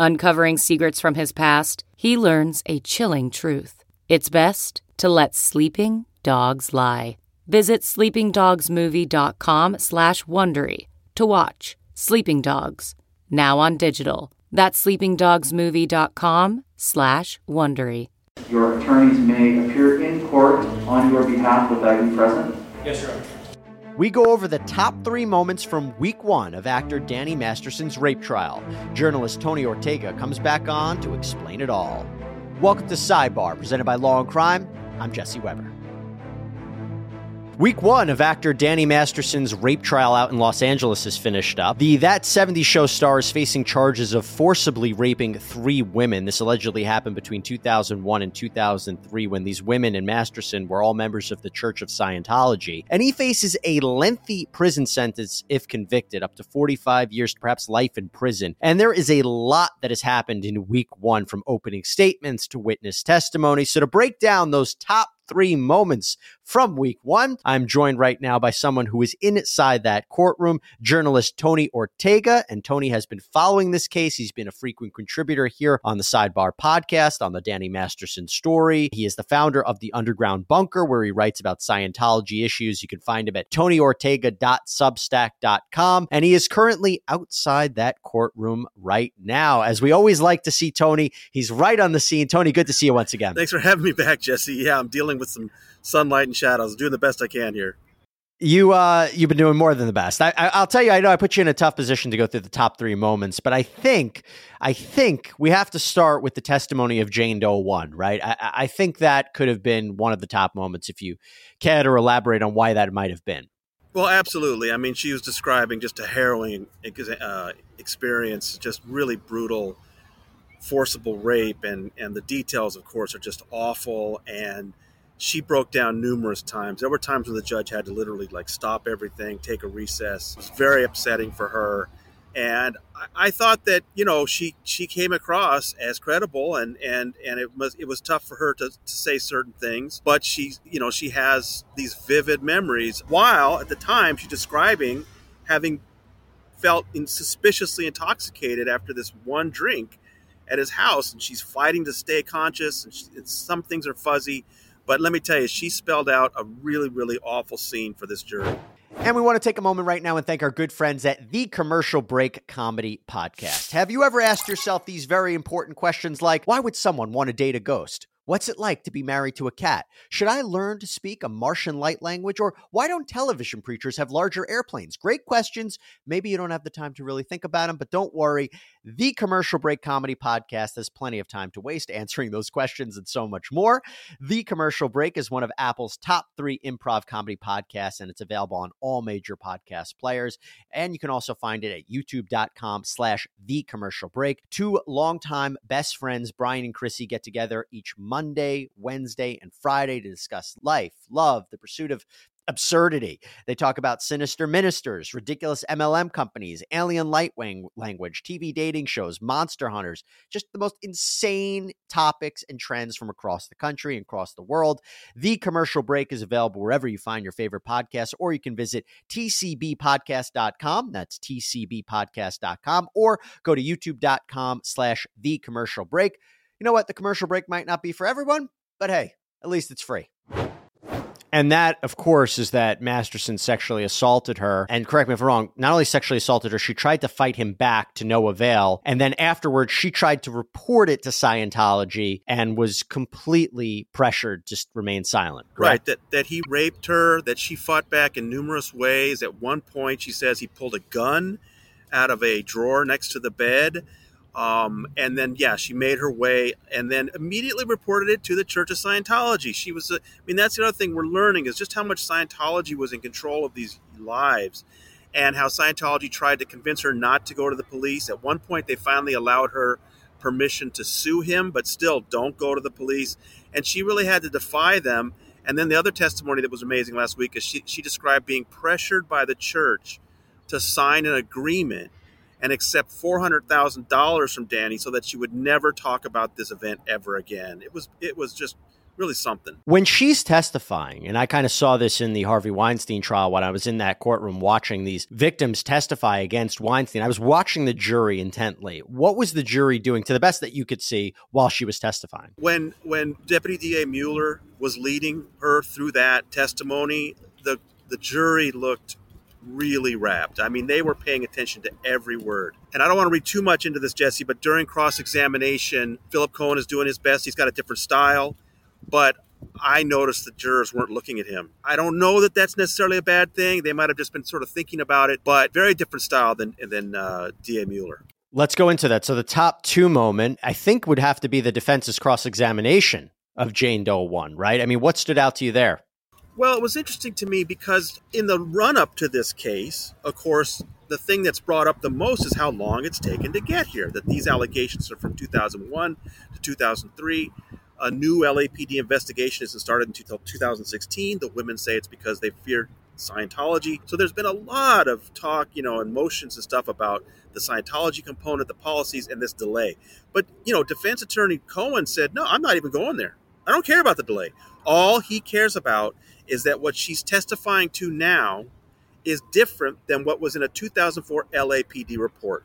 Uncovering secrets from his past, he learns a chilling truth. It's best to let sleeping dogs lie. Visit sleepingdogsmovie.com slash Wondery to watch Sleeping Dogs, now on digital. That's sleepingdogsmovie.com slash Wondery. Your attorneys may appear in court on your behalf without you present. Yes, Your Honor. We go over the top three moments from week one of actor Danny Masterson's rape trial. Journalist Tony Ortega comes back on to explain it all. Welcome to Sidebar, presented by Law and Crime. I'm Jesse Weber. Week one of actor Danny Masterson's rape trial out in Los Angeles is finished up. The That 70 Show star is facing charges of forcibly raping three women. This allegedly happened between 2001 and 2003 when these women and Masterson were all members of the Church of Scientology. And he faces a lengthy prison sentence if convicted, up to 45 years, perhaps life in prison. And there is a lot that has happened in week one from opening statements to witness testimony. So to break down those top three moments from week one. I'm joined right now by someone who is inside that courtroom, journalist Tony Ortega. And Tony has been following this case. He's been a frequent contributor here on the Sidebar podcast on the Danny Masterson story. He is the founder of the Underground Bunker, where he writes about Scientology issues. You can find him at tonyortega.substack.com. And he is currently outside that courtroom right now. As we always like to see Tony, he's right on the scene. Tony, good to see you once again. Thanks for having me back, Jesse. Yeah, I'm dealing with some sunlight and shadows, doing the best I can here. You uh, you've been doing more than the best. I, I, will tell you. I know I put you in a tough position to go through the top three moments, but I think I think we have to start with the testimony of Jane Doe one. Right. I, I think that could have been one of the top moments if you cared to elaborate on why that might have been. Well, absolutely. I mean, she was describing just a harrowing uh, experience, just really brutal, forcible rape, and and the details, of course, are just awful and she broke down numerous times. There were times when the judge had to literally like stop everything, take a recess. It was very upsetting for her. And I, I thought that you know she she came across as credible, and and and it was it was tough for her to, to say certain things, but she you know she has these vivid memories. While at the time she's describing having felt suspiciously intoxicated after this one drink at his house, and she's fighting to stay conscious, and she, some things are fuzzy but let me tell you, she spelled out a really, really awful scene for this jury. And we want to take a moment right now and thank our good friends at the Commercial Break Comedy Podcast. Have you ever asked yourself these very important questions like, why would someone want to date a ghost? What's it like to be married to a cat? Should I learn to speak a Martian light language? Or why don't television preachers have larger airplanes? Great questions. Maybe you don't have the time to really think about them, but don't worry. The Commercial Break Comedy Podcast has plenty of time to waste answering those questions and so much more. The Commercial Break is one of Apple's top three improv comedy podcasts, and it's available on all major podcast players. And you can also find it at youtube.com slash the commercial break. Two longtime best friends, Brian and Chrissy, get together each Monday, Wednesday, and Friday to discuss life, love, the pursuit of absurdity. They talk about sinister ministers, ridiculous MLM companies, alien light wing language, TV dating shows, monster hunters, just the most insane topics and trends from across the country and across the world. The commercial break is available wherever you find your favorite podcast, or you can visit tcbpodcast.com. That's tcbpodcast.com, or go to youtube.com slash the commercial break. You know what? The commercial break might not be for everyone, but hey, at least it's free. And that, of course, is that Masterson sexually assaulted her. And correct me if I'm wrong, not only sexually assaulted her, she tried to fight him back to no avail. And then afterwards, she tried to report it to Scientology and was completely pressured to remain silent. Correct? Right. That, that he raped her, that she fought back in numerous ways. At one point, she says he pulled a gun out of a drawer next to the bed. Um, and then, yeah, she made her way and then immediately reported it to the Church of Scientology. She was, a, I mean, that's the other thing we're learning is just how much Scientology was in control of these lives and how Scientology tried to convince her not to go to the police. At one point, they finally allowed her permission to sue him, but still, don't go to the police. And she really had to defy them. And then the other testimony that was amazing last week is she, she described being pressured by the church to sign an agreement and accept $400,000 from Danny so that she would never talk about this event ever again. It was it was just really something. When she's testifying, and I kind of saw this in the Harvey Weinstein trial when I was in that courtroom watching these victims testify against Weinstein, I was watching the jury intently. What was the jury doing to the best that you could see while she was testifying? When when Deputy DA Mueller was leading her through that testimony, the the jury looked really rapt. I mean, they were paying attention to every word. And I don't want to read too much into this, Jesse, but during cross examination, Philip Cohen is doing his best. He's got a different style, but I noticed the jurors weren't looking at him. I don't know that that's necessarily a bad thing. They might have just been sort of thinking about it, but very different style than than uh, D.A. Mueller. Let's go into that. So the top two moment, I think, would have to be the defense's cross examination of Jane Doe one, right? I mean, what stood out to you there? Well, it was interesting to me because in the run up to this case, of course, the thing that's brought up the most is how long it's taken to get here. That these allegations are from 2001 to 2003. A new LAPD investigation isn't started until 2016. The women say it's because they feared Scientology. So there's been a lot of talk, you know, and motions and stuff about the Scientology component, the policies, and this delay. But, you know, defense attorney Cohen said, no, I'm not even going there. I don't care about the delay. All he cares about is that what she's testifying to now is different than what was in a 2004 LAPD report.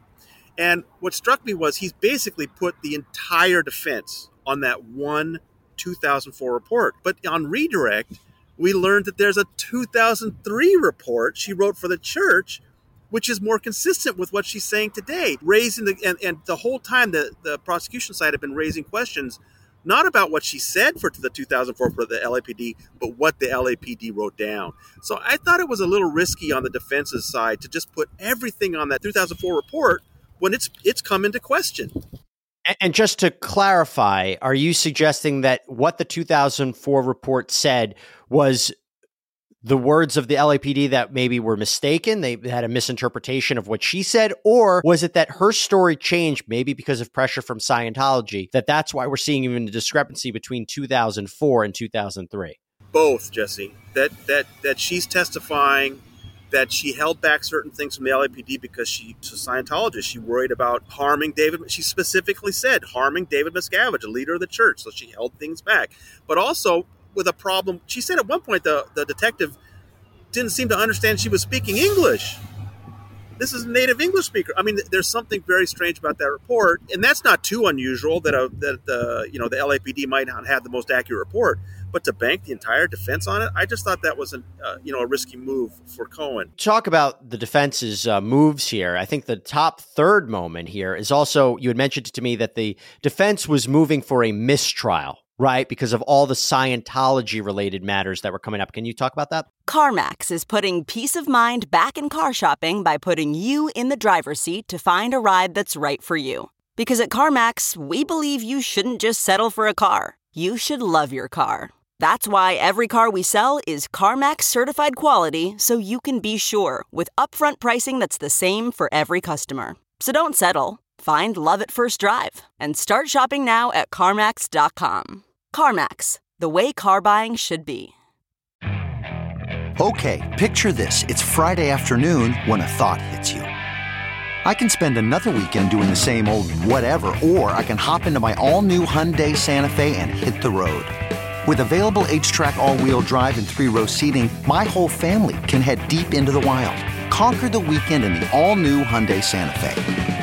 And what struck me was he's basically put the entire defense on that one 2004 report. But on redirect, we learned that there's a 2003 report she wrote for the church, which is more consistent with what she's saying today. Raising the and, and the whole time the, the prosecution side have been raising questions not about what she said for the 2004 for the LAPD, but what the LAPD wrote down. So I thought it was a little risky on the defense's side to just put everything on that 2004 report when it's it's come into question. And just to clarify, are you suggesting that what the 2004 report said was the words of the LAPD that maybe were mistaken? They had a misinterpretation of what she said? Or was it that her story changed, maybe because of pressure from Scientology, that that's why we're seeing even a discrepancy between 2004 and 2003? Both, Jesse. That, that, that she's testifying that she held back certain things from the LAPD because she, a Scientologist. she worried about harming David. She specifically said harming David Miscavige, a leader of the church. So she held things back. But also, with a problem. She said at one point the, the detective didn't seem to understand she was speaking English. This is a native English speaker. I mean, there's something very strange about that report, and that's not too unusual that a, that the you know the LAPD might not have the most accurate report, but to bank the entire defense on it, I just thought that was a uh, you know a risky move for Cohen. Talk about the defense's uh, moves here. I think the top third moment here is also you had mentioned to me that the defense was moving for a mistrial right? Because of all the Scientology related matters that were coming up. Can you talk about that? CarMax is putting peace of mind back in car shopping by putting you in the driver's seat to find a ride that's right for you. Because at CarMax, we believe you shouldn't just settle for a car, you should love your car. That's why every car we sell is CarMax certified quality so you can be sure with upfront pricing that's the same for every customer. So don't settle. Find love at first drive and start shopping now at CarMax.com. CarMax, the way car buying should be. Okay, picture this. It's Friday afternoon when a thought hits you. I can spend another weekend doing the same old whatever, or I can hop into my all new Hyundai Santa Fe and hit the road. With available H track, all wheel drive, and three row seating, my whole family can head deep into the wild. Conquer the weekend in the all new Hyundai Santa Fe.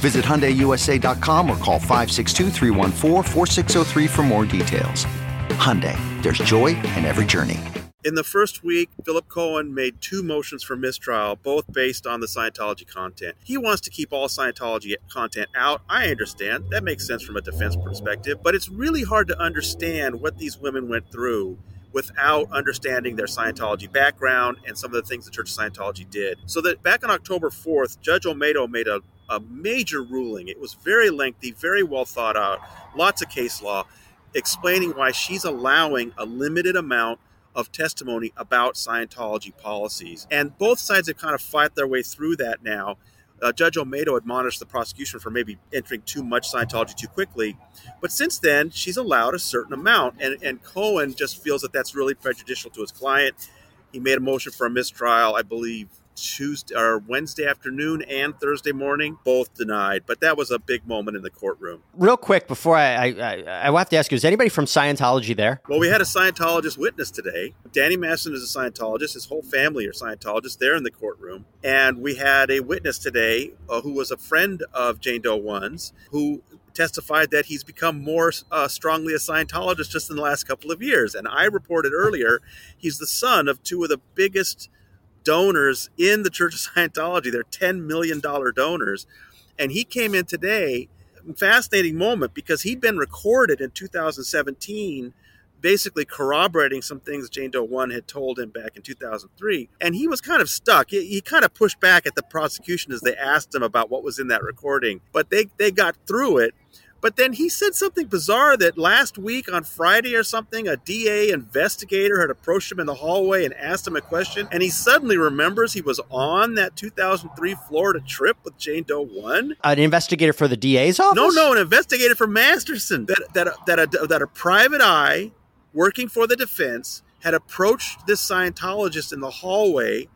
Visit HyundaiUSA.com or call 562 for more details. Hyundai, there's joy in every journey. In the first week, Philip Cohen made two motions for mistrial, both based on the Scientology content. He wants to keep all Scientology content out. I understand. That makes sense from a defense perspective. But it's really hard to understand what these women went through without understanding their Scientology background and some of the things the Church of Scientology did. So that back on October 4th, Judge Olmedo made a a major ruling. It was very lengthy, very well thought out, lots of case law explaining why she's allowing a limited amount of testimony about Scientology policies. And both sides have kind of fought their way through that now. Uh, Judge Olmedo admonished the prosecution for maybe entering too much Scientology too quickly. But since then, she's allowed a certain amount. And, and Cohen just feels that that's really prejudicial to his client. He made a motion for a mistrial, I believe, Tuesday or Wednesday afternoon and Thursday morning, both denied. But that was a big moment in the courtroom. Real quick before I, I, I have to ask you: Is anybody from Scientology there? Well, we had a Scientologist witness today. Danny Masterson is a Scientologist. His whole family are Scientologists. They're in the courtroom, and we had a witness today uh, who was a friend of Jane Doe One's, who testified that he's become more uh, strongly a Scientologist just in the last couple of years. And I reported earlier, he's the son of two of the biggest donors in the Church of Scientology. They're $10 million donors. And he came in today, fascinating moment, because he'd been recorded in 2017, basically corroborating some things Jane Doe 1 had told him back in 2003. And he was kind of stuck. He, he kind of pushed back at the prosecution as they asked him about what was in that recording. But they, they got through it. But then he said something bizarre that last week on Friday or something, a DA investigator had approached him in the hallway and asked him a question. And he suddenly remembers he was on that 2003 Florida trip with Jane Doe 1. An investigator for the DA's office? No, no, an investigator for Masterson. That, that, that, a, that a private eye working for the defense had approached this Scientologist in the hallway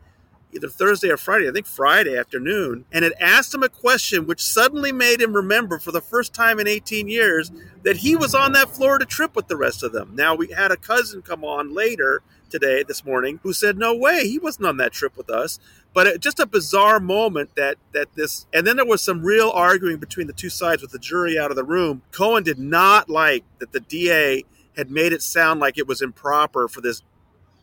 either Thursday or Friday, I think Friday afternoon, and had asked him a question which suddenly made him remember for the first time in 18 years that he was on that Florida trip with the rest of them. Now, we had a cousin come on later today, this morning, who said, No way, he wasn't on that trip with us. But it, just a bizarre moment that, that this, and then there was some real arguing between the two sides with the jury out of the room. Cohen did not like that the DA had made it sound like it was improper for this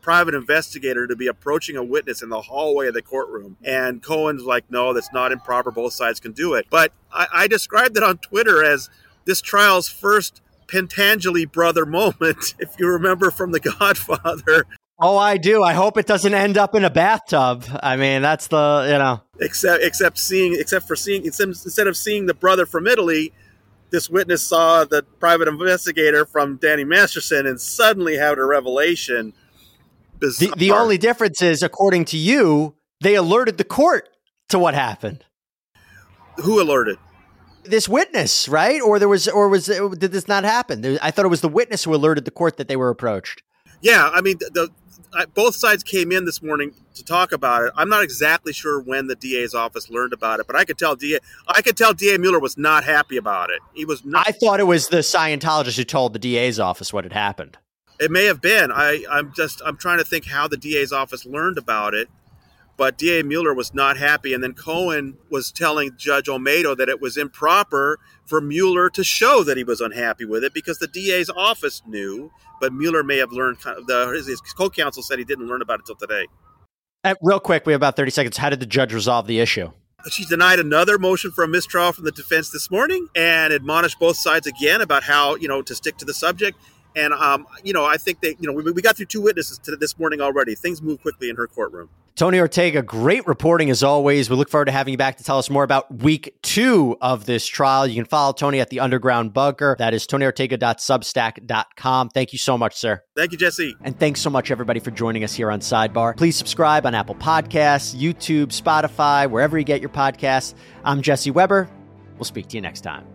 private investigator to be approaching a witness in the hallway of the courtroom. And Cohen's like, no, that's not improper. Both sides can do it. But I, I described it on Twitter as this trial's first Pentangeli brother moment, if you remember from The Godfather. Oh, I do. I hope it doesn't end up in a bathtub. I mean, that's the you know. Except, except seeing, except for seeing, instead of seeing the brother from Italy, this witness saw the private investigator from Danny Masterson and suddenly had a revelation bizarre. The, the only difference is, according to you, they alerted the court to what happened. Who alerted? This witness, right? Or there was, or was, did this not happen? I thought it was the witness who alerted the court that they were approached. Yeah, I mean, the, the both sides came in this morning to talk about it. I'm not exactly sure when the DA's office learned about it, but I could tell DA, I could tell DA Mueller was not happy about it. He was not. I thought it was the Scientologist who told the DA's office what had happened. It may have been. I, I'm just I'm trying to think how the DA's office learned about it. But DA Mueller was not happy, and then Cohen was telling Judge Olmedo that it was improper for Mueller to show that he was unhappy with it because the DA's office knew, but Mueller may have learned. The, his, his co-counsel said he didn't learn about it until today. Uh, real quick, we have about thirty seconds. How did the judge resolve the issue? She denied another motion for a mistrial from the defense this morning and admonished both sides again about how you know to stick to the subject And um, you know, I think that you know we, we got through two witnesses to this morning already. Things move quickly in her courtroom. Tony Ortega, great reporting as always. We look forward to having you back to tell us more about week two of this trial. You can follow Tony at the Underground Bunker. That is tonyortega.substack.com. Thank you so much, sir. Thank you, Jesse. And thanks so much, everybody, for joining us here on Sidebar. Please subscribe on Apple Podcasts, YouTube, Spotify, wherever you get your podcasts. I'm Jesse Weber. We'll speak to you next time.